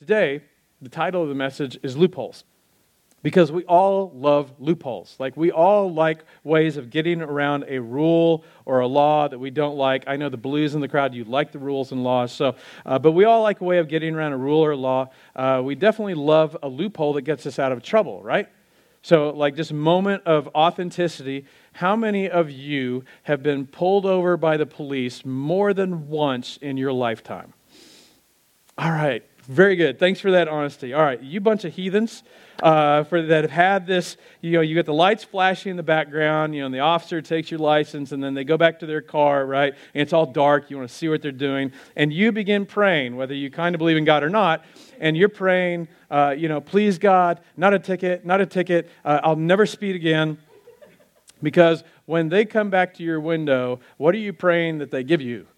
Today, the title of the message is Loopholes. Because we all love loopholes. Like, we all like ways of getting around a rule or a law that we don't like. I know the blues in the crowd, you like the rules and laws. So, uh, but we all like a way of getting around a rule or a law. Uh, we definitely love a loophole that gets us out of trouble, right? So, like, this moment of authenticity. How many of you have been pulled over by the police more than once in your lifetime? All right, very good. Thanks for that honesty. All right, you bunch of heathens uh, for that have had this. You know, you get the lights flashing in the background. You know, and the officer takes your license, and then they go back to their car, right? And it's all dark. You want to see what they're doing, and you begin praying, whether you kind of believe in God or not. And you're praying, uh, you know, please God, not a ticket, not a ticket. Uh, I'll never speed again. Because when they come back to your window, what are you praying that they give you?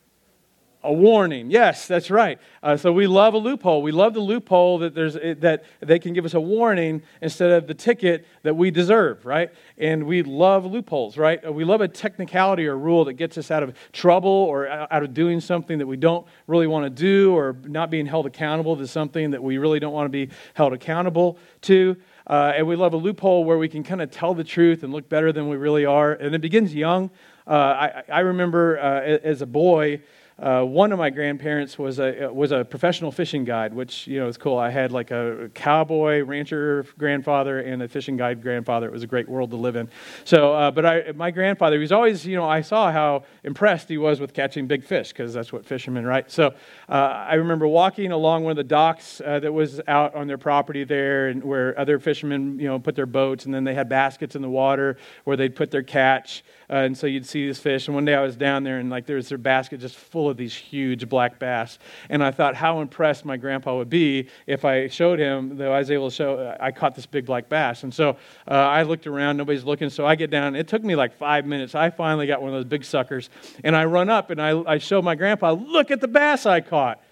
A warning. Yes, that's right. Uh, so we love a loophole. We love the loophole that there's that they can give us a warning instead of the ticket that we deserve, right? And we love loopholes, right? Uh, we love a technicality or rule that gets us out of trouble or out of doing something that we don't really want to do or not being held accountable to something that we really don't want to be held accountable to. Uh, and we love a loophole where we can kind of tell the truth and look better than we really are. And it begins young. Uh, I, I, remember uh, as a boy, uh, one of my grandparents was a was a professional fishing guide, which you know is cool. I had like a cowboy rancher grandfather and a fishing guide grandfather. It was a great world to live in. So, uh, but I, my grandfather, he was always you know I saw how impressed he was with catching big fish because that's what fishermen, right? So, uh, I remember walking along one of the docks uh, that was out on their property there, and where other fishermen you know put their boats, and then they had baskets in the water where they'd put their catch, uh, and so you'd see these fish. And one day I was down there, and like there was their basket just full of these huge black bass. And I thought how impressed my grandpa would be if I showed him that I was able to show I caught this big black bass. And so uh, I looked around, nobody's looking. So I get down. It took me like five minutes. I finally got one of those big suckers. And I run up and I, I show my grandpa, look at the bass I caught.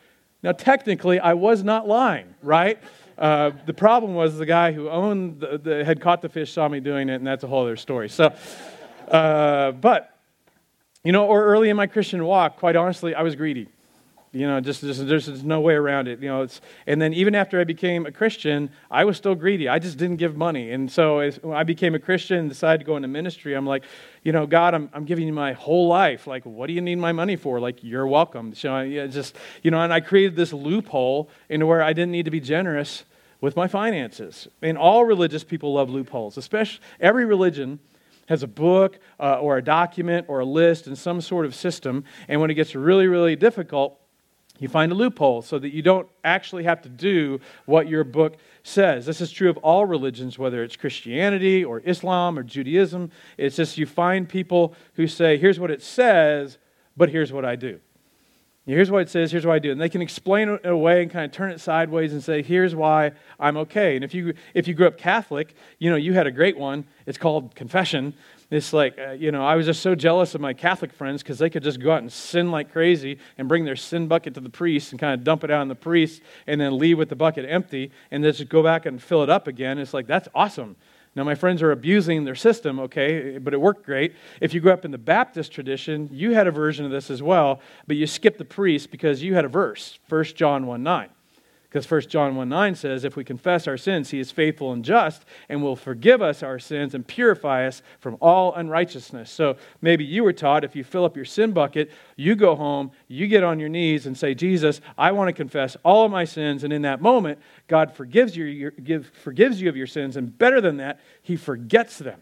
Now, technically, I was not lying, right? Uh, the problem was the guy who owned the, the, had caught the fish saw me doing it, and that's a whole other story. So, uh, but you know, or early in my Christian walk, quite honestly, I was greedy. You know, just, just there's, there's no way around it. You know, it's, and then even after I became a Christian, I was still greedy. I just didn't give money. And so as, when I became a Christian and decided to go into ministry, I'm like, you know, God, I'm, I'm giving you my whole life. Like, what do you need my money for? Like, you're welcome. So yeah, just, you know, and I created this loophole into where I didn't need to be generous with my finances. And all religious people love loopholes, especially every religion has a book uh, or a document or a list and some sort of system. And when it gets really, really difficult, you find a loophole so that you don't actually have to do what your book says. This is true of all religions, whether it's Christianity or Islam or Judaism. It's just you find people who say, here's what it says, but here's what I do. Here's what it says, here's what I do. And they can explain it away and kind of turn it sideways and say, here's why I'm okay. And if you, if you grew up Catholic, you know, you had a great one. It's called confession. It's like, uh, you know, I was just so jealous of my Catholic friends because they could just go out and sin like crazy and bring their sin bucket to the priest and kind of dump it out on the priest and then leave with the bucket empty and then just go back and fill it up again. It's like, that's awesome. Now, my friends are abusing their system, okay, but it worked great. If you grew up in the Baptist tradition, you had a version of this as well, but you skipped the priest because you had a verse, 1 John 1 9. Because 1 John 1 9 says, If we confess our sins, he is faithful and just and will forgive us our sins and purify us from all unrighteousness. So maybe you were taught if you fill up your sin bucket, you go home, you get on your knees and say, Jesus, I want to confess all of my sins. And in that moment, God forgives you, give, forgives you of your sins. And better than that, he forgets them.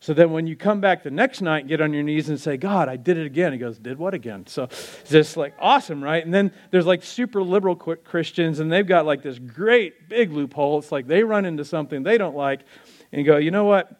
So then when you come back the next night and get on your knees and say, God, I did it again, he goes, Did what again? So it's just like awesome, right? And then there's like super liberal Christians and they've got like this great big loophole. It's like they run into something they don't like and go, You know what?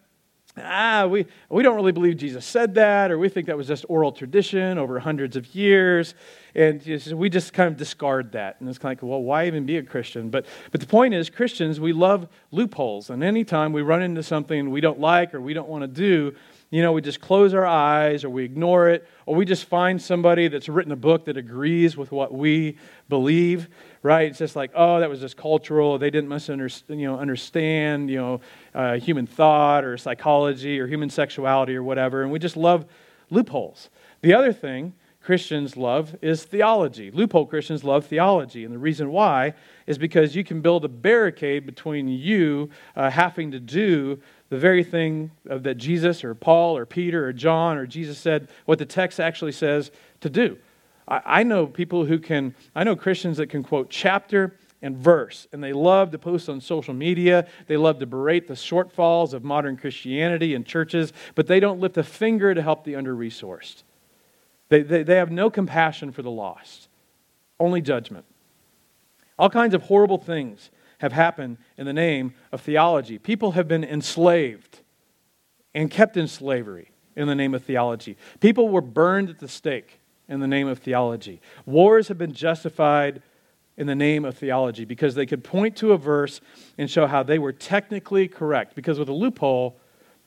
Ah, we, we don't really believe Jesus said that, or we think that was just oral tradition over hundreds of years. And we just kind of discard that. And it's kind of like, well, why even be a Christian? But, but the point is, Christians, we love loopholes. And anytime we run into something we don't like or we don't want to do, you know, we just close our eyes or we ignore it, or we just find somebody that's written a book that agrees with what we believe, right? It's just like, oh, that was just cultural. They didn't misunderstand, you know, understand, you know, uh, human thought or psychology or human sexuality or whatever. And we just love loopholes. The other thing Christians love is theology. Loophole Christians love theology. And the reason why is because you can build a barricade between you uh, having to do the very thing that Jesus or Paul or Peter or John or Jesus said, what the text actually says to do. I, I know people who can, I know Christians that can quote chapter and verse, and they love to post on social media. They love to berate the shortfalls of modern Christianity and churches, but they don't lift a finger to help the under resourced. They, they, they have no compassion for the lost, only judgment. All kinds of horrible things have happened in the name of theology. People have been enslaved and kept in slavery in the name of theology. People were burned at the stake in the name of theology. Wars have been justified in the name of theology because they could point to a verse and show how they were technically correct. Because with a loophole,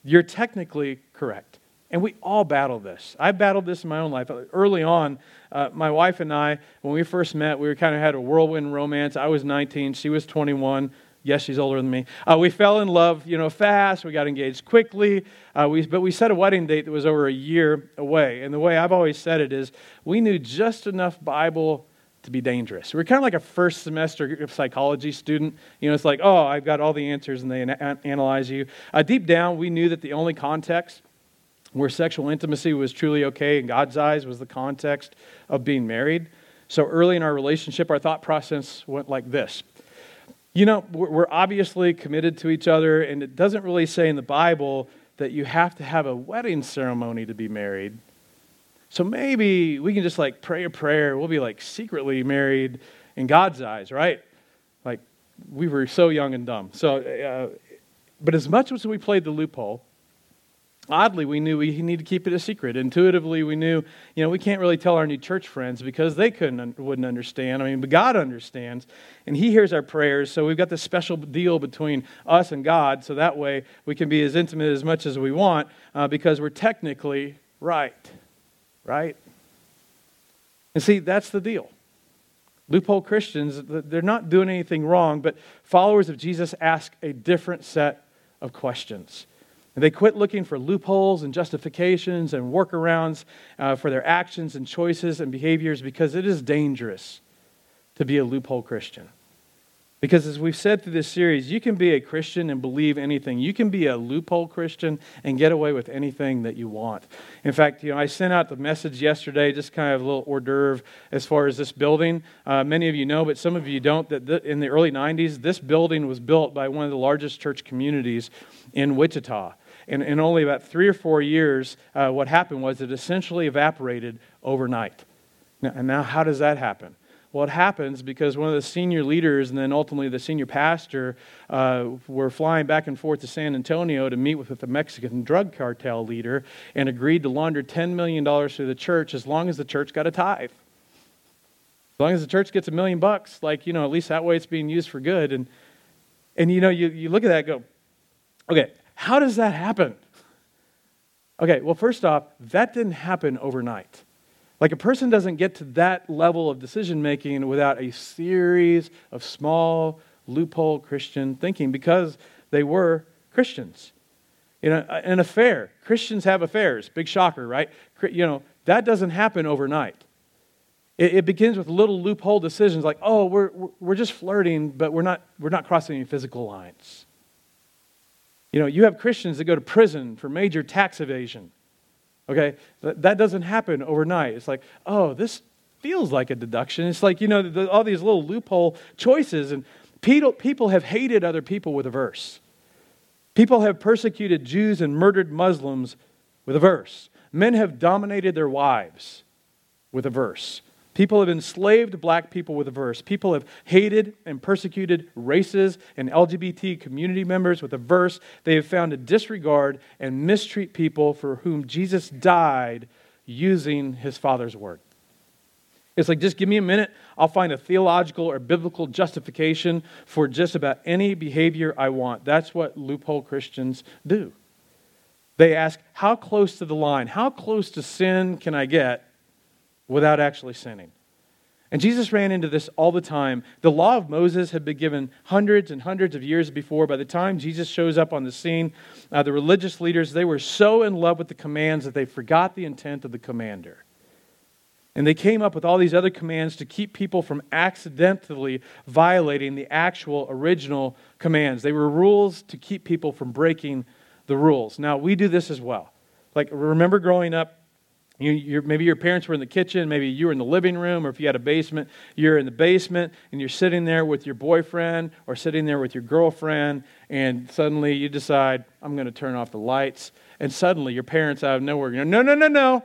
you're technically correct. And we all battle this. I battled this in my own life. Early on, uh, my wife and I, when we first met, we kind of had a whirlwind romance. I was 19, she was 21. Yes, she's older than me. Uh, we fell in love, you know, fast. We got engaged quickly. Uh, we, but we set a wedding date that was over a year away. And the way I've always said it is, we knew just enough Bible to be dangerous. We're kind of like a first semester psychology student. You know, it's like, oh, I've got all the answers, and they an- analyze you. Uh, deep down, we knew that the only context where sexual intimacy was truly okay in God's eyes was the context of being married. So early in our relationship, our thought process went like this. You know, we're obviously committed to each other, and it doesn't really say in the Bible that you have to have a wedding ceremony to be married. So maybe we can just like pray a prayer. We'll be like secretly married in God's eyes, right? Like we were so young and dumb. So, uh, but as much as we played the loophole, oddly we knew we needed to keep it a secret. Intuitively we knew you know we can't really tell our new church friends because they couldn't wouldn't understand. I mean but god understands and he hears our prayers so we've got this special deal between us and god so that way we can be as intimate as much as we want uh, because we're technically right. Right? And see that's the deal. Loophole christians they're not doing anything wrong but followers of jesus ask a different set of questions and they quit looking for loopholes and justifications and workarounds uh, for their actions and choices and behaviors because it is dangerous to be a loophole Christian. Because as we've said through this series, you can be a Christian and believe anything. You can be a loophole Christian and get away with anything that you want. In fact, you know, I sent out the message yesterday, just kind of a little hors d'oeuvre as far as this building. Uh, many of you know, but some of you don't, that th- in the early 90s, this building was built by one of the largest church communities in Wichita. And in only about three or four years, uh, what happened was it essentially evaporated overnight. Now, and now, how does that happen? Well, it happens because one of the senior leaders and then ultimately the senior pastor uh, were flying back and forth to San Antonio to meet with the Mexican drug cartel leader and agreed to launder $10 million to the church as long as the church got a tithe. As long as the church gets a million bucks, like, you know, at least that way it's being used for good. And, and you know, you, you look at that go, okay, how does that happen? Okay, well, first off, that didn't happen overnight. Like a person doesn't get to that level of decision making without a series of small loophole Christian thinking because they were Christians. You know, an affair, Christians have affairs. Big shocker, right? You know, that doesn't happen overnight. It, it begins with little loophole decisions like, oh, we're, we're just flirting, but we're not, we're not crossing any physical lines. You know, you have Christians that go to prison for major tax evasion. Okay? That doesn't happen overnight. It's like, oh, this feels like a deduction. It's like, you know, the, all these little loophole choices. And people, people have hated other people with a verse. People have persecuted Jews and murdered Muslims with a verse. Men have dominated their wives with a verse. People have enslaved black people with a verse. People have hated and persecuted races and LGBT community members with a verse. They have found to disregard and mistreat people for whom Jesus died using his Father's word. It's like, just give me a minute. I'll find a theological or biblical justification for just about any behavior I want. That's what loophole Christians do. They ask, how close to the line, how close to sin can I get without actually sinning. And Jesus ran into this all the time. The law of Moses had been given hundreds and hundreds of years before. By the time Jesus shows up on the scene, uh, the religious leaders, they were so in love with the commands that they forgot the intent of the commander. And they came up with all these other commands to keep people from accidentally violating the actual original commands. They were rules to keep people from breaking the rules. Now, we do this as well. Like, remember growing up, you, maybe your parents were in the kitchen, maybe you were in the living room, or if you had a basement, you're in the basement and you're sitting there with your boyfriend or sitting there with your girlfriend, and suddenly you decide, I'm going to turn off the lights. And suddenly your parents out of nowhere, you no, no, no, no.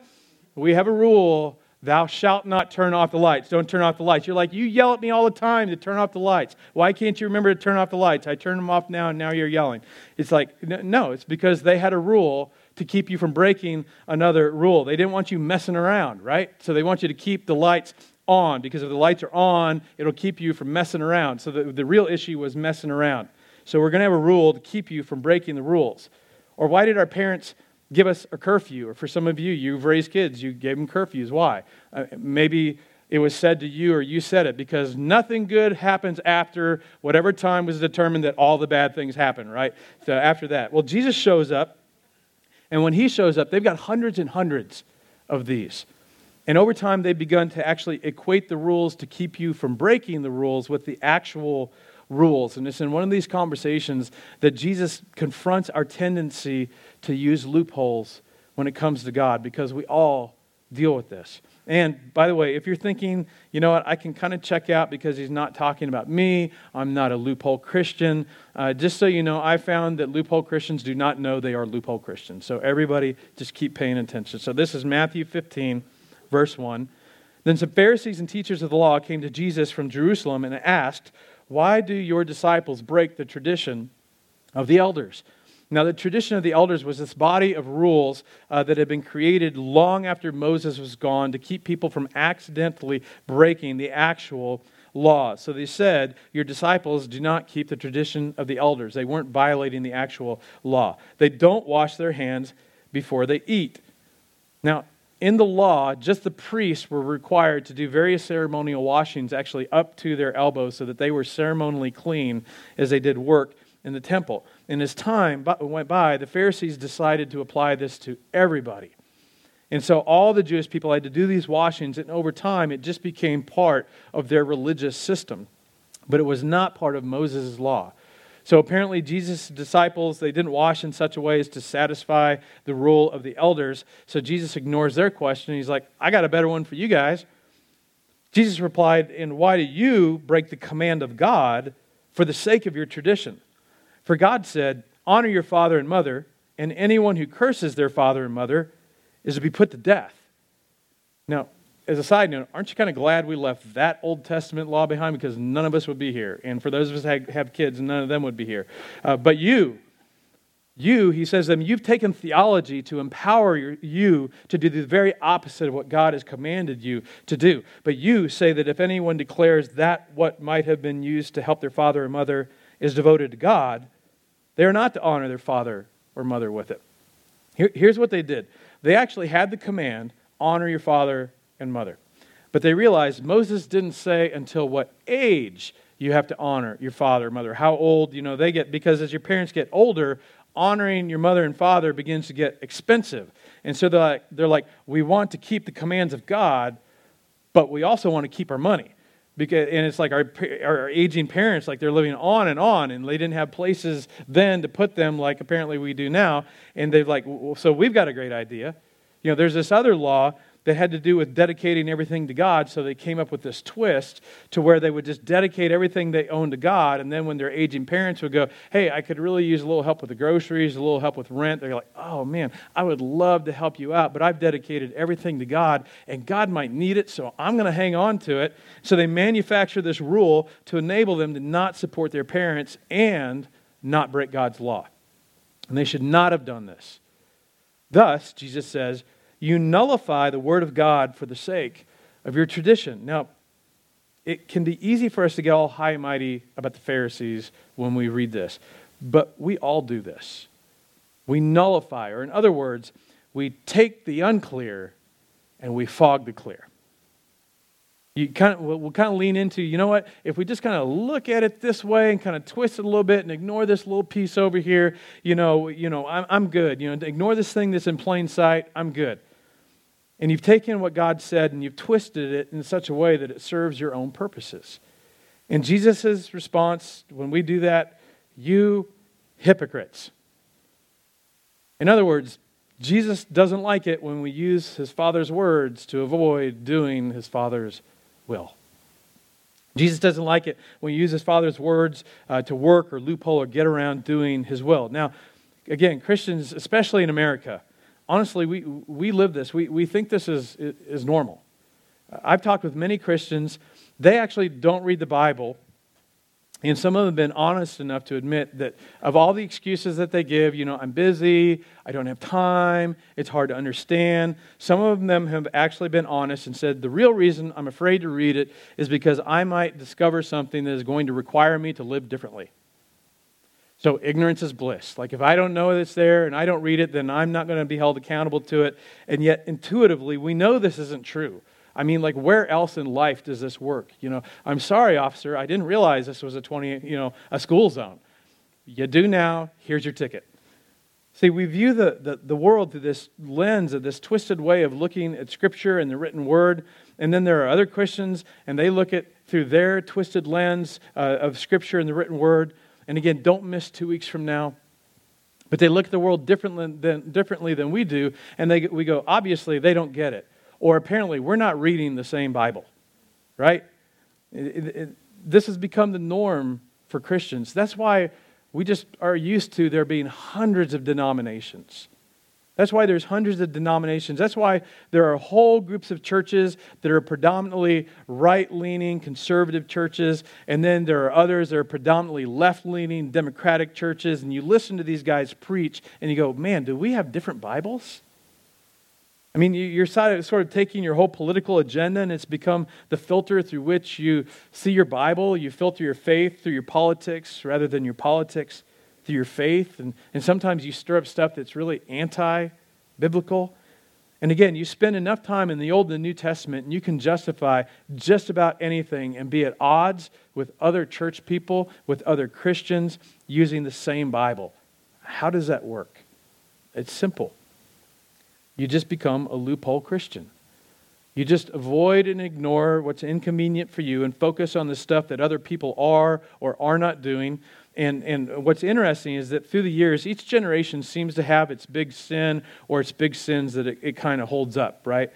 We have a rule Thou shalt not turn off the lights. Don't turn off the lights. You're like, you yell at me all the time to turn off the lights. Why can't you remember to turn off the lights? I turn them off now, and now you're yelling. It's like, no, it's because they had a rule to keep you from breaking another rule. They didn't want you messing around, right? So they want you to keep the lights on because if the lights are on, it'll keep you from messing around. So the, the real issue was messing around. So we're going to have a rule to keep you from breaking the rules. Or why did our parents give us a curfew. Or for some of you, you've raised kids, you gave them curfews. Why? Uh, maybe it was said to you or you said it because nothing good happens after whatever time was determined that all the bad things happen, right? So after that. Well, Jesus shows up, and when he shows up, they've got hundreds and hundreds of these. And over time, they've begun to actually equate the rules to keep you from breaking the rules with the actual rules. And it's in one of these conversations that Jesus confronts our tendency to use loopholes when it comes to God because we all deal with this. And by the way, if you're thinking, you know what, I can kind of check out because he's not talking about me, I'm not a loophole Christian, uh, just so you know, I found that loophole Christians do not know they are loophole Christians. So everybody just keep paying attention. So this is Matthew 15, verse 1. Then some Pharisees and teachers of the law came to Jesus from Jerusalem and asked, why do your disciples break the tradition of the elders? Now, the tradition of the elders was this body of rules uh, that had been created long after Moses was gone to keep people from accidentally breaking the actual law. So they said, Your disciples do not keep the tradition of the elders. They weren't violating the actual law. They don't wash their hands before they eat. Now, in the law, just the priests were required to do various ceremonial washings, actually up to their elbows, so that they were ceremonially clean as they did work in the temple. And as time went by, the Pharisees decided to apply this to everybody. And so all the Jewish people had to do these washings, and over time, it just became part of their religious system. But it was not part of Moses' law. So apparently, Jesus' disciples, they didn't wash in such a way as to satisfy the rule of the elders. So Jesus ignores their question. He's like, I got a better one for you guys. Jesus replied, And why do you break the command of God for the sake of your tradition? For God said, Honor your father and mother, and anyone who curses their father and mother is to be put to death. Now, as a side note, aren't you kind of glad we left that Old Testament law behind because none of us would be here? And for those of us that have kids, none of them would be here. Uh, but you, you, he says to them, you've taken theology to empower you to do the very opposite of what God has commanded you to do. But you say that if anyone declares that what might have been used to help their father or mother is devoted to God, they are not to honor their father or mother with it. Here, here's what they did they actually had the command honor your father and mother. But they realized Moses didn't say until what age you have to honor your father and mother. How old, you know, they get, because as your parents get older, honoring your mother and father begins to get expensive. And so they're like, they're like we want to keep the commands of God, but we also want to keep our money. Because, and it's like our, our aging parents, like they're living on and on, and they didn't have places then to put them like apparently we do now. And they've like, so we've got a great idea. You know, there's this other law that had to do with dedicating everything to God. So they came up with this twist to where they would just dedicate everything they owned to God. And then when their aging parents would go, Hey, I could really use a little help with the groceries, a little help with rent, they're like, Oh man, I would love to help you out, but I've dedicated everything to God and God might need it, so I'm going to hang on to it. So they manufacture this rule to enable them to not support their parents and not break God's law. And they should not have done this. Thus, Jesus says, you nullify the Word of God for the sake of your tradition. Now, it can be easy for us to get all high and mighty about the Pharisees when we read this, but we all do this. We nullify, or in other words, we take the unclear and we fog the clear. You kind of, we'll kind of lean into, you know what, if we just kind of look at it this way and kind of twist it a little bit and ignore this little piece over here, you know, you know I'm, I'm good. You know, ignore this thing that's in plain sight, I'm good. And you've taken what God said and you've twisted it in such a way that it serves your own purposes. And Jesus' response when we do that, you hypocrites. In other words, Jesus doesn't like it when we use his Father's words to avoid doing his Father's will. Jesus doesn't like it when you use his Father's words uh, to work or loophole or get around doing his will. Now, again, Christians, especially in America, honestly, we, we live this. We, we think this is, is normal. I've talked with many Christians. They actually don't read the Bible and some of them have been honest enough to admit that of all the excuses that they give, you know, I'm busy, I don't have time, it's hard to understand. Some of them have actually been honest and said, the real reason I'm afraid to read it is because I might discover something that is going to require me to live differently. So ignorance is bliss. Like if I don't know it's there and I don't read it, then I'm not going to be held accountable to it. And yet, intuitively, we know this isn't true. I mean, like, where else in life does this work? You know, I'm sorry, officer, I didn't realize this was a 20, you know, a school zone. You do now, here's your ticket. See, we view the, the, the world through this lens of this twisted way of looking at Scripture and the written word. And then there are other Christians, and they look at through their twisted lens uh, of Scripture and the written word. And again, don't miss two weeks from now. But they look at the world differently than, differently than we do, and they, we go, obviously, they don't get it or apparently we're not reading the same Bible, right? It, it, it, this has become the norm for Christians. That's why we just are used to there being hundreds of denominations. That's why there's hundreds of denominations. That's why there are whole groups of churches that are predominantly right leaning, conservative churches, and then there are others that are predominantly left leaning, democratic churches. And you listen to these guys preach and you go, man, do we have different Bibles? I mean, you're sort of taking your whole political agenda and it's become the filter through which you see your Bible. You filter your faith through your politics rather than your politics through your faith. And, and sometimes you stir up stuff that's really anti biblical. And again, you spend enough time in the Old and the New Testament and you can justify just about anything and be at odds with other church people, with other Christians using the same Bible. How does that work? It's simple. You just become a loophole Christian. You just avoid and ignore what's inconvenient for you and focus on the stuff that other people are or are not doing. And, and what's interesting is that through the years, each generation seems to have its big sin or its big sins that it, it kind of holds up, right?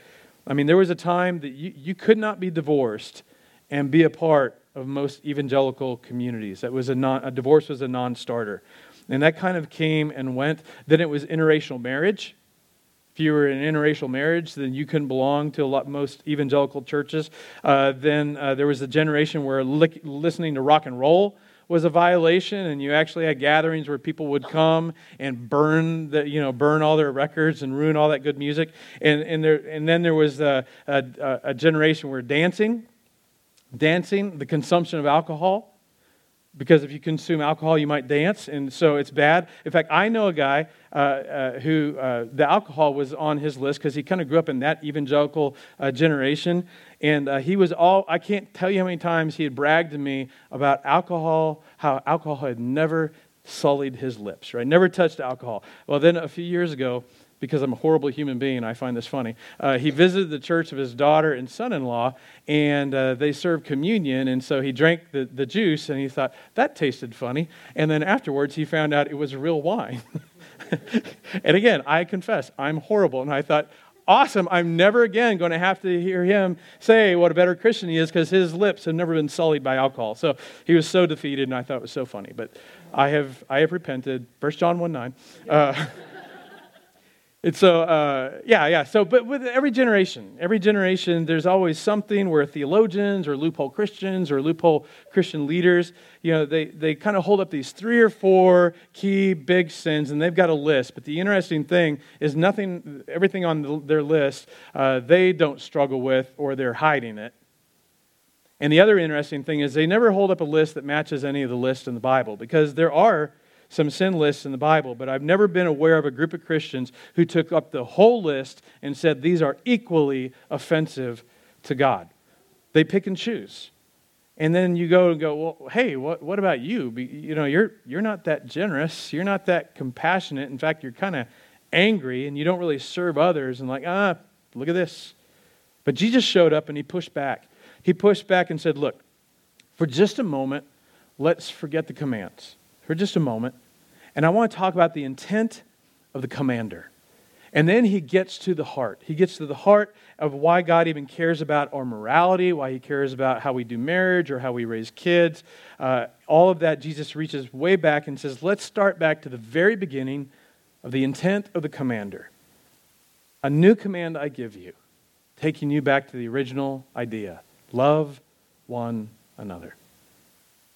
I mean, there was a time that you, you could not be divorced and be a part of most evangelical communities. That was a, non, a divorce was a non starter. And that kind of came and went. Then it was interracial marriage if you were in an interracial marriage, then you couldn't belong to a lot, most evangelical churches. Uh, then uh, there was a generation where li- listening to rock and roll was a violation, and you actually had gatherings where people would come and burn the, you know, burn all their records and ruin all that good music. And, and, there, and then there was a, a, a generation where dancing, dancing, the consumption of alcohol, because if you consume alcohol, you might dance, and so it's bad. In fact, I know a guy uh, uh, who uh, the alcohol was on his list because he kind of grew up in that evangelical uh, generation, and uh, he was all I can't tell you how many times he had bragged to me about alcohol, how alcohol had never sullied his lips, right? Never touched alcohol. Well, then a few years ago, because I'm a horrible human being, I find this funny. Uh, he visited the church of his daughter and son in law, and uh, they served communion. And so he drank the, the juice, and he thought, that tasted funny. And then afterwards, he found out it was real wine. and again, I confess, I'm horrible. And I thought, awesome, I'm never again going to have to hear him say what a better Christian he is because his lips have never been sullied by alcohol. So he was so defeated, and I thought it was so funny. But I have, I have repented. 1 John 1 9. Uh, And so, uh, yeah, yeah. So, but with every generation, every generation, there's always something where theologians or loophole Christians or loophole Christian leaders, you know, they, they kind of hold up these three or four key big sins and they've got a list. But the interesting thing is nothing, everything on the, their list, uh, they don't struggle with or they're hiding it. And the other interesting thing is they never hold up a list that matches any of the lists in the Bible because there are some sin lists in the Bible, but I've never been aware of a group of Christians who took up the whole list and said these are equally offensive to God. They pick and choose. And then you go and go, well, hey, what, what about you? You know, you're, you're not that generous. You're not that compassionate. In fact, you're kind of angry and you don't really serve others. And like, ah, Look at this. But Jesus showed up and he pushed back. He pushed back and said, Look, for just a moment, let's forget the commands. For just a moment. And I want to talk about the intent of the commander. And then he gets to the heart. He gets to the heart of why God even cares about our morality, why he cares about how we do marriage or how we raise kids. Uh, all of that, Jesus reaches way back and says, let's start back to the very beginning of the intent of the commander. A new command I give you, taking you back to the original idea love one another.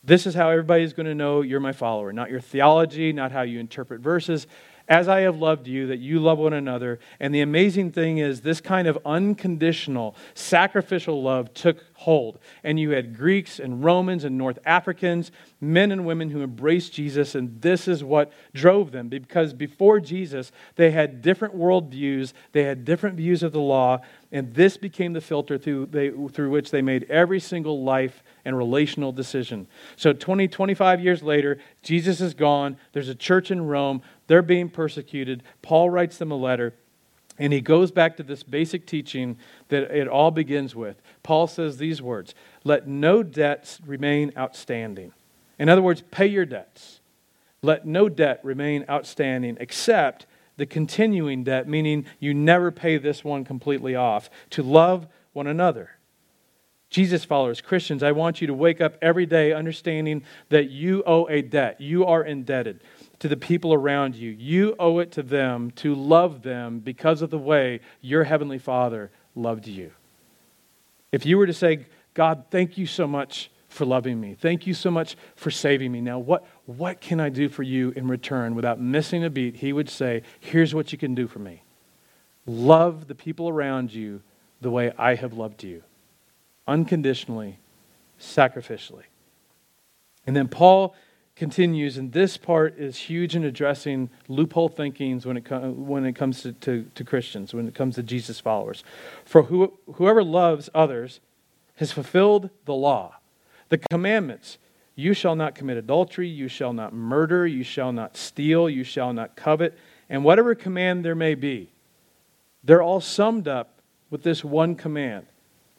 This is how everybody is going to know you're my follower, not your theology, not how you interpret verses, as I have loved you, that you love one another. And the amazing thing is, this kind of unconditional, sacrificial love took hold. And you had Greeks and Romans and North Africans, men and women who embraced Jesus, and this is what drove them. Because before Jesus, they had different worldviews, they had different views of the law, and this became the filter through, they, through which they made every single life and relational decision. So 20, 25 years later, Jesus is gone. There's a church in Rome. They're being persecuted. Paul writes them a letter. And he goes back to this basic teaching that it all begins with. Paul says these words Let no debts remain outstanding. In other words, pay your debts. Let no debt remain outstanding except the continuing debt, meaning you never pay this one completely off, to love one another. Jesus followers, Christians, I want you to wake up every day understanding that you owe a debt. You are indebted to the people around you. You owe it to them to love them because of the way your Heavenly Father loved you. If you were to say, God, thank you so much for loving me. Thank you so much for saving me. Now, what, what can I do for you in return without missing a beat? He would say, Here's what you can do for me love the people around you the way I have loved you unconditionally, sacrificially. And then Paul continues, and this part is huge in addressing loophole thinkings when it, com- when it comes to, to, to, Christians, when it comes to Jesus followers. For who, whoever loves others has fulfilled the law, the commandments. You shall not commit adultery, you shall not murder, you shall not steal, you shall not covet, and whatever command there may be, they're all summed up with this one command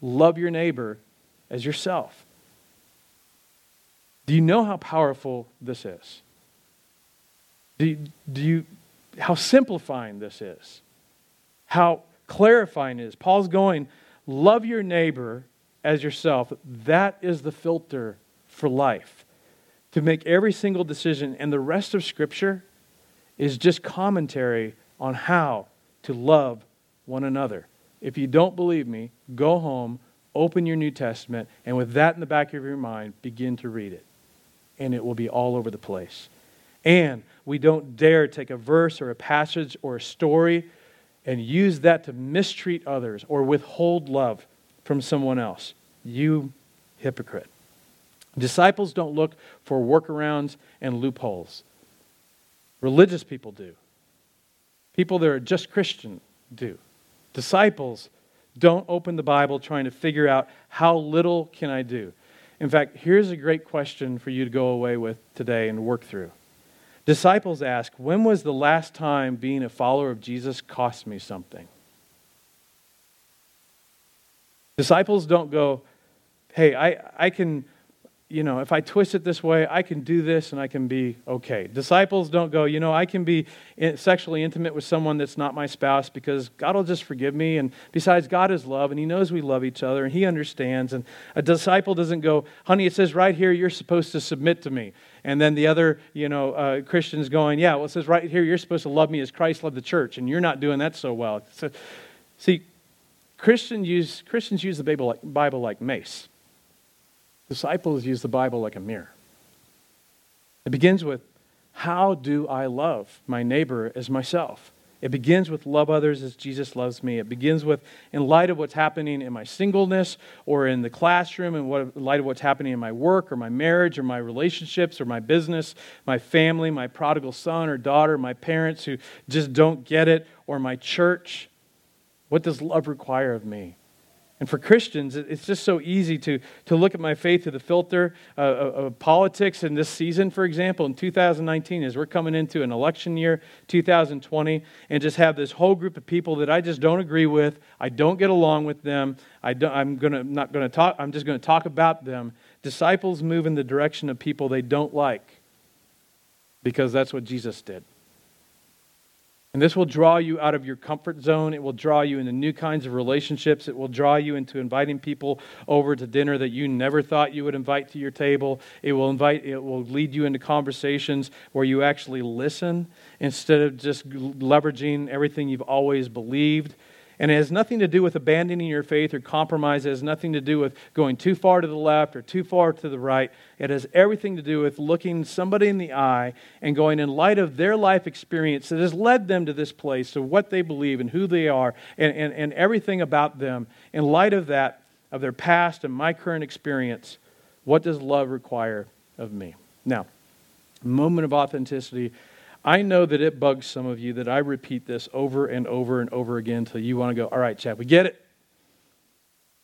love your neighbor as yourself. Do you know how powerful this is? Do you, do you how simplifying this is? How clarifying it is. Paul's going, love your neighbor as yourself. That is the filter for life. To make every single decision, and the rest of Scripture is just commentary on how to love one another. If you don't believe me, go home, open your New Testament, and with that in the back of your mind, begin to read it. And it will be all over the place. And we don't dare take a verse or a passage or a story and use that to mistreat others or withhold love from someone else. You hypocrite. Disciples don't look for workarounds and loopholes. Religious people do. People that are just Christian do. Disciples don't open the Bible trying to figure out how little can I do. In fact, here's a great question for you to go away with today and work through. Disciples ask, When was the last time being a follower of Jesus cost me something? Disciples don't go, Hey, I, I can you know, if I twist it this way, I can do this and I can be okay. Disciples don't go, you know, I can be sexually intimate with someone that's not my spouse because God will just forgive me. And besides, God is love and He knows we love each other and He understands. And a disciple doesn't go, honey, it says right here you're supposed to submit to me. And then the other, you know, uh, Christians going, yeah, well, it says right here you're supposed to love me as Christ loved the church, and you're not doing that so well. So, see, Christians use, Christians use the Bible like, Bible like mace. Disciples use the Bible like a mirror. It begins with, How do I love my neighbor as myself? It begins with love others as Jesus loves me. It begins with, in light of what's happening in my singleness or in the classroom, and what, in light of what's happening in my work or my marriage or my relationships or my business, my family, my prodigal son or daughter, my parents who just don't get it, or my church. What does love require of me? And for Christians, it's just so easy to, to look at my faith through the filter uh, of politics in this season, for example, in 2019, as we're coming into an election year, 2020, and just have this whole group of people that I just don't agree with. I don't get along with them. I I'm gonna, not going to talk, I'm just going to talk about them. Disciples move in the direction of people they don't like because that's what Jesus did. And this will draw you out of your comfort zone. It will draw you into new kinds of relationships. It will draw you into inviting people over to dinner that you never thought you would invite to your table. It will invite it will lead you into conversations where you actually listen instead of just leveraging everything you've always believed. And it has nothing to do with abandoning your faith or compromise. It has nothing to do with going too far to the left or too far to the right. It has everything to do with looking somebody in the eye and going, in light of their life experience that has led them to this place, of what they believe and who they are and, and, and everything about them, in light of that, of their past and my current experience, what does love require of me? Now, moment of authenticity I know that it bugs some of you that I repeat this over and over and over again until you want to go, all right, Chad, we get it.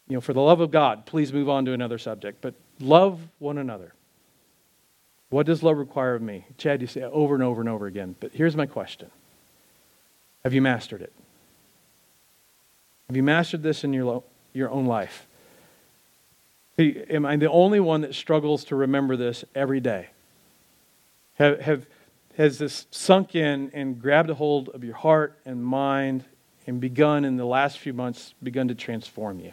You know, for the love of God, please move on to another subject. But love one another. What does love require of me? Chad, you say over and over and over again. But here's my question Have you mastered it? Have you mastered this in your, lo- your own life? Am I the only one that struggles to remember this every day? Have, have, has this sunk in and grabbed a hold of your heart and mind and begun in the last few months begun to transform you.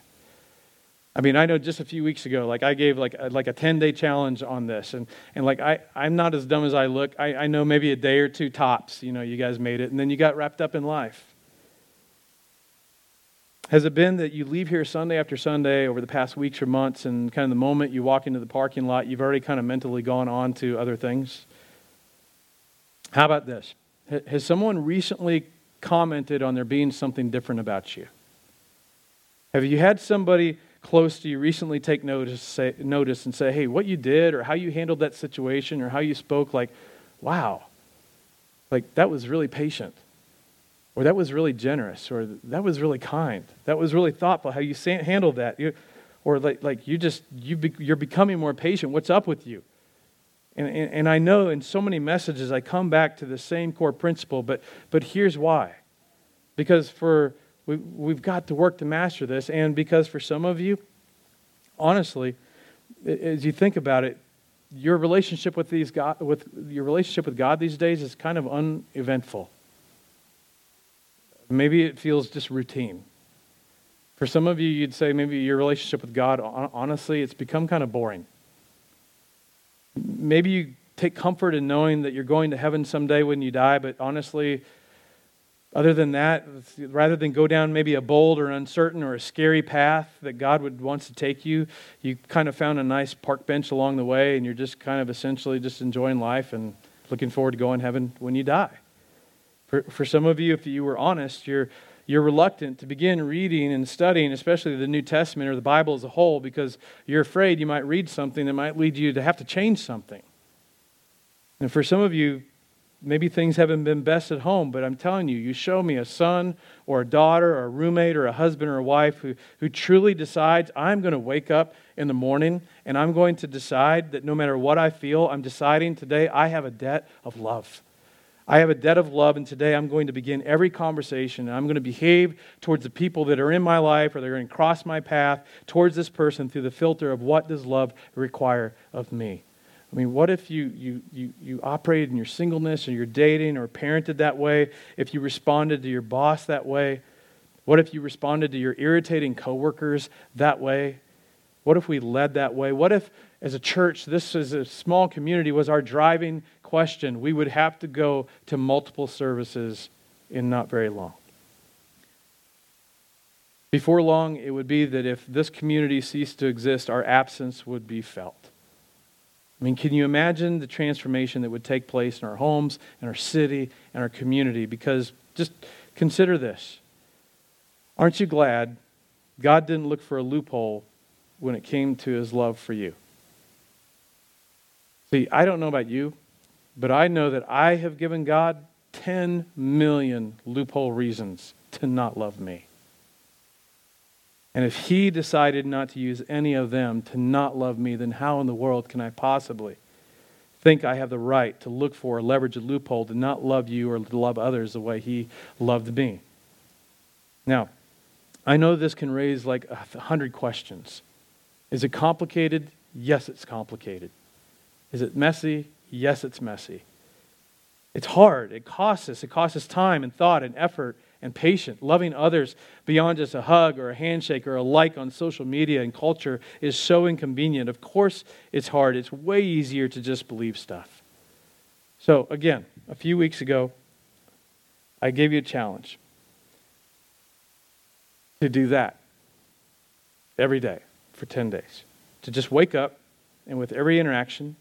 I mean i know just a few weeks ago like i gave like a, like a 10 day challenge on this. And, and like I, i'm not as dumb as i look. I, I know maybe a day or two tops you know you guys made it and then you got wrapped up in life. Has it been that you leave here Sunday after Sunday over the past weeks or months, and kind of the moment you walk into the parking lot, you've already kind of mentally gone on to other things? How about this? Has someone recently commented on there being something different about you? Have you had somebody close to you recently take notice, say, notice and say, hey, what you did or how you handled that situation or how you spoke, like, wow, like that was really patient. Or that was really generous. Or that was really kind. That was really thoughtful how you handled that. You, or like, like you just you be, you're becoming more patient. What's up with you and, and, and, I know in so many messages I come back to the same core principle, but, but here's why. Because for we, we've got to work to master this, and because for some of you, honestly, as you think about it, your relationship with these God, with your relationship with God these days is kind of uneventful. Maybe it feels just routine. For some of you, you'd say maybe your relationship with God, honestly, it's become kind of boring. Maybe you take comfort in knowing that you're going to heaven someday when you die, but honestly, other than that, rather than go down maybe a bold or uncertain or a scary path that God would wants to take you, you kind of found a nice park bench along the way and you're just kind of essentially just enjoying life and looking forward to going to heaven when you die. For, for some of you, if you were honest, you're, you're reluctant to begin reading and studying, especially the New Testament or the Bible as a whole, because you're afraid you might read something that might lead you to have to change something. And for some of you, maybe things haven't been best at home, but I'm telling you, you show me a son or a daughter or a roommate or a husband or a wife who, who truly decides, I'm going to wake up in the morning and I'm going to decide that no matter what I feel, I'm deciding today I have a debt of love. I have a debt of love, and today I'm going to begin every conversation, and I'm going to behave towards the people that are in my life or they're going to cross my path towards this person through the filter of what does love require of me. I mean, what if you, you, you, you operated in your singleness or you're dating or parented that way? If you responded to your boss that way? What if you responded to your irritating coworkers that way? What if we led that way? What if, as a church, this is a small community, was our driving question, we would have to go to multiple services in not very long. Before long, it would be that if this community ceased to exist, our absence would be felt. I mean, can you imagine the transformation that would take place in our homes, in our city, in our community? Because just consider this. Aren't you glad God didn't look for a loophole when it came to his love for you? See, I don't know about you, but I know that I have given God 10 million loophole reasons to not love me. And if he decided not to use any of them to not love me, then how in the world can I possibly think I have the right to look for or leverage a loophole to not love you or to love others the way he loved me? Now, I know this can raise like a hundred questions. Is it complicated? Yes, it's complicated. Is it messy? Yes, it's messy. It's hard. It costs us. It costs us time and thought and effort and patience. Loving others beyond just a hug or a handshake or a like on social media and culture is so inconvenient. Of course, it's hard. It's way easier to just believe stuff. So, again, a few weeks ago, I gave you a challenge to do that every day for 10 days. To just wake up and with every interaction,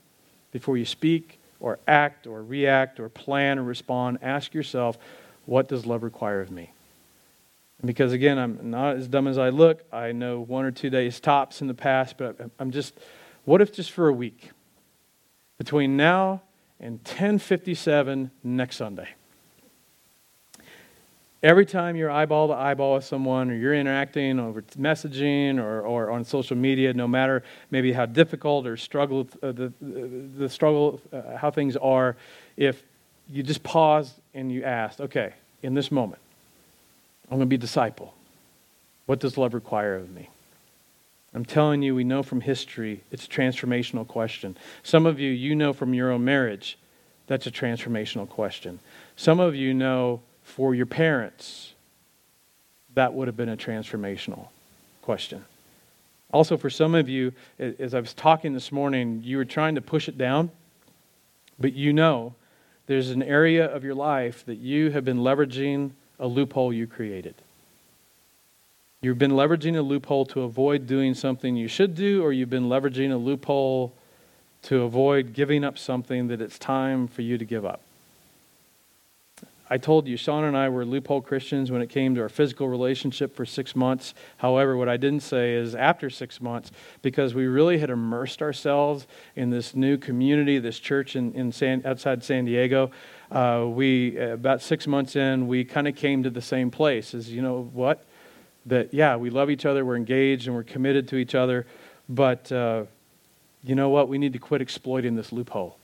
before you speak or act or react or plan or respond, ask yourself, what does love require of me? And because again, I'm not as dumb as I look. I know one or two days tops in the past, but I'm just, what if just for a week? Between now and 1057 next Sunday. Every time you're eyeball to eyeball with someone, or you're interacting over messaging or, or on social media, no matter maybe how difficult or struggle uh, the, the struggle, uh, how things are, if you just pause and you ask, okay, in this moment, I'm going to be a disciple. What does love require of me? I'm telling you, we know from history it's a transformational question. Some of you, you know from your own marriage, that's a transformational question. Some of you know for your parents, that would have been a transformational question. Also, for some of you, as I was talking this morning, you were trying to push it down, but you know there's an area of your life that you have been leveraging a loophole you created. You've been leveraging a loophole to avoid doing something you should do, or you've been leveraging a loophole to avoid giving up something that it's time for you to give up. I told you, Sean and I were loophole Christians when it came to our physical relationship for six months. However, what I didn't say is after six months, because we really had immersed ourselves in this new community, this church in, in San, outside San Diego. Uh, we, about six months in, we kind of came to the same place as, you know what? That, yeah, we love each other, we're engaged, and we're committed to each other. But uh, you know what? We need to quit exploiting this loophole.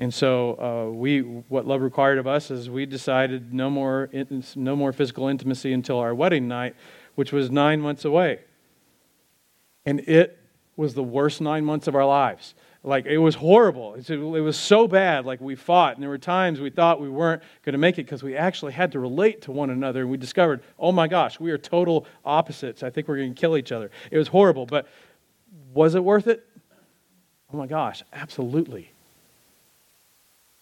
And so uh, we, what love required of us is we decided no more, no more physical intimacy until our wedding night, which was nine months away. And it was the worst nine months of our lives. Like, it was horrible. It was so bad. Like, we fought. And there were times we thought we weren't going to make it because we actually had to relate to one another. And we discovered, oh my gosh, we are total opposites. I think we're going to kill each other. It was horrible. But was it worth it? Oh my gosh, absolutely.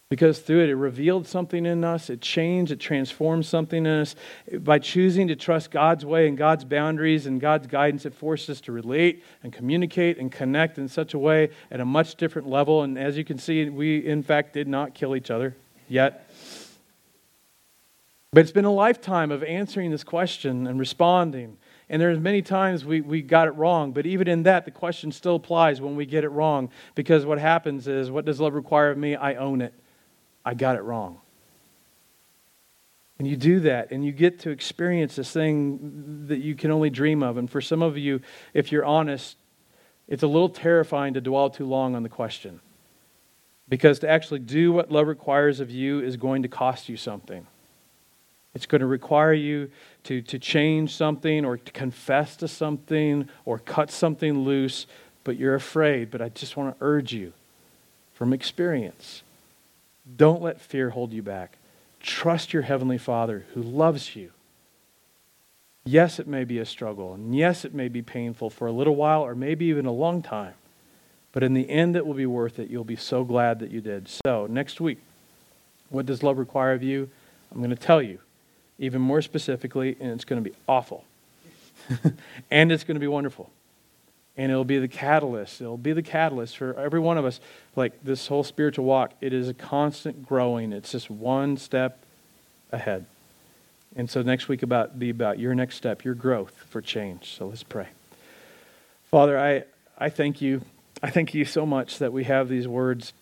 Because through it, it revealed something in us, it changed, it transformed something in us. By choosing to trust God's way and God's boundaries and God's guidance, it forced us to relate and communicate and connect in such a way at a much different level. And as you can see, we in fact did not kill each other yet. But it's been a lifetime of answering this question and responding. And there's many times we, we got it wrong, but even in that, the question still applies when we get it wrong. Because what happens is, what does love require of me? I own it. I got it wrong. And you do that, and you get to experience this thing that you can only dream of. And for some of you, if you're honest, it's a little terrifying to dwell too long on the question. Because to actually do what love requires of you is going to cost you something. It's going to require you to, to change something or to confess to something or cut something loose, but you're afraid. But I just want to urge you from experience don't let fear hold you back. Trust your Heavenly Father who loves you. Yes, it may be a struggle, and yes, it may be painful for a little while or maybe even a long time. But in the end, it will be worth it. You'll be so glad that you did. So, next week, what does love require of you? I'm going to tell you even more specifically, and it's going to be awful. and it's going to be wonderful and it'll be the catalyst. It'll be the catalyst for every one of us. Like this whole spiritual walk, it is a constant growing. It's just one step ahead. And so next week about be about your next step, your growth for change. So let's pray. Father, I, I thank you. I thank you so much that we have these words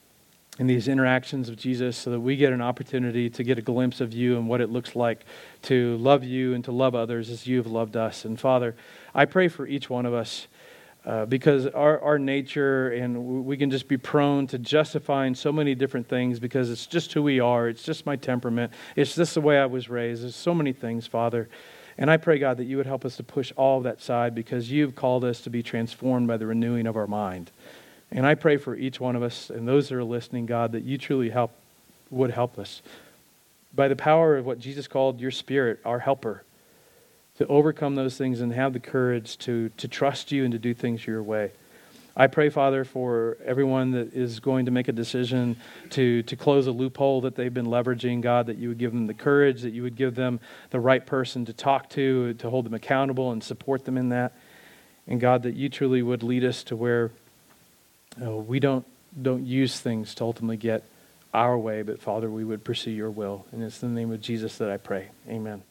and these interactions of Jesus so that we get an opportunity to get a glimpse of you and what it looks like to love you and to love others as you have loved us. And Father, I pray for each one of us. Uh, because our, our nature and we can just be prone to justifying so many different things because it's just who we are. It's just my temperament. It's just the way I was raised. There's so many things, Father. And I pray, God, that you would help us to push all of that side because you've called us to be transformed by the renewing of our mind. And I pray for each one of us and those that are listening, God, that you truly help would help us by the power of what Jesus called your spirit, our helper, to overcome those things and have the courage to, to trust you and to do things your way. I pray, Father, for everyone that is going to make a decision to, to close a loophole that they've been leveraging, God, that you would give them the courage, that you would give them the right person to talk to, to hold them accountable and support them in that. And God, that you truly would lead us to where uh, we don't, don't use things to ultimately get our way, but Father, we would pursue your will. And it's in the name of Jesus that I pray. Amen.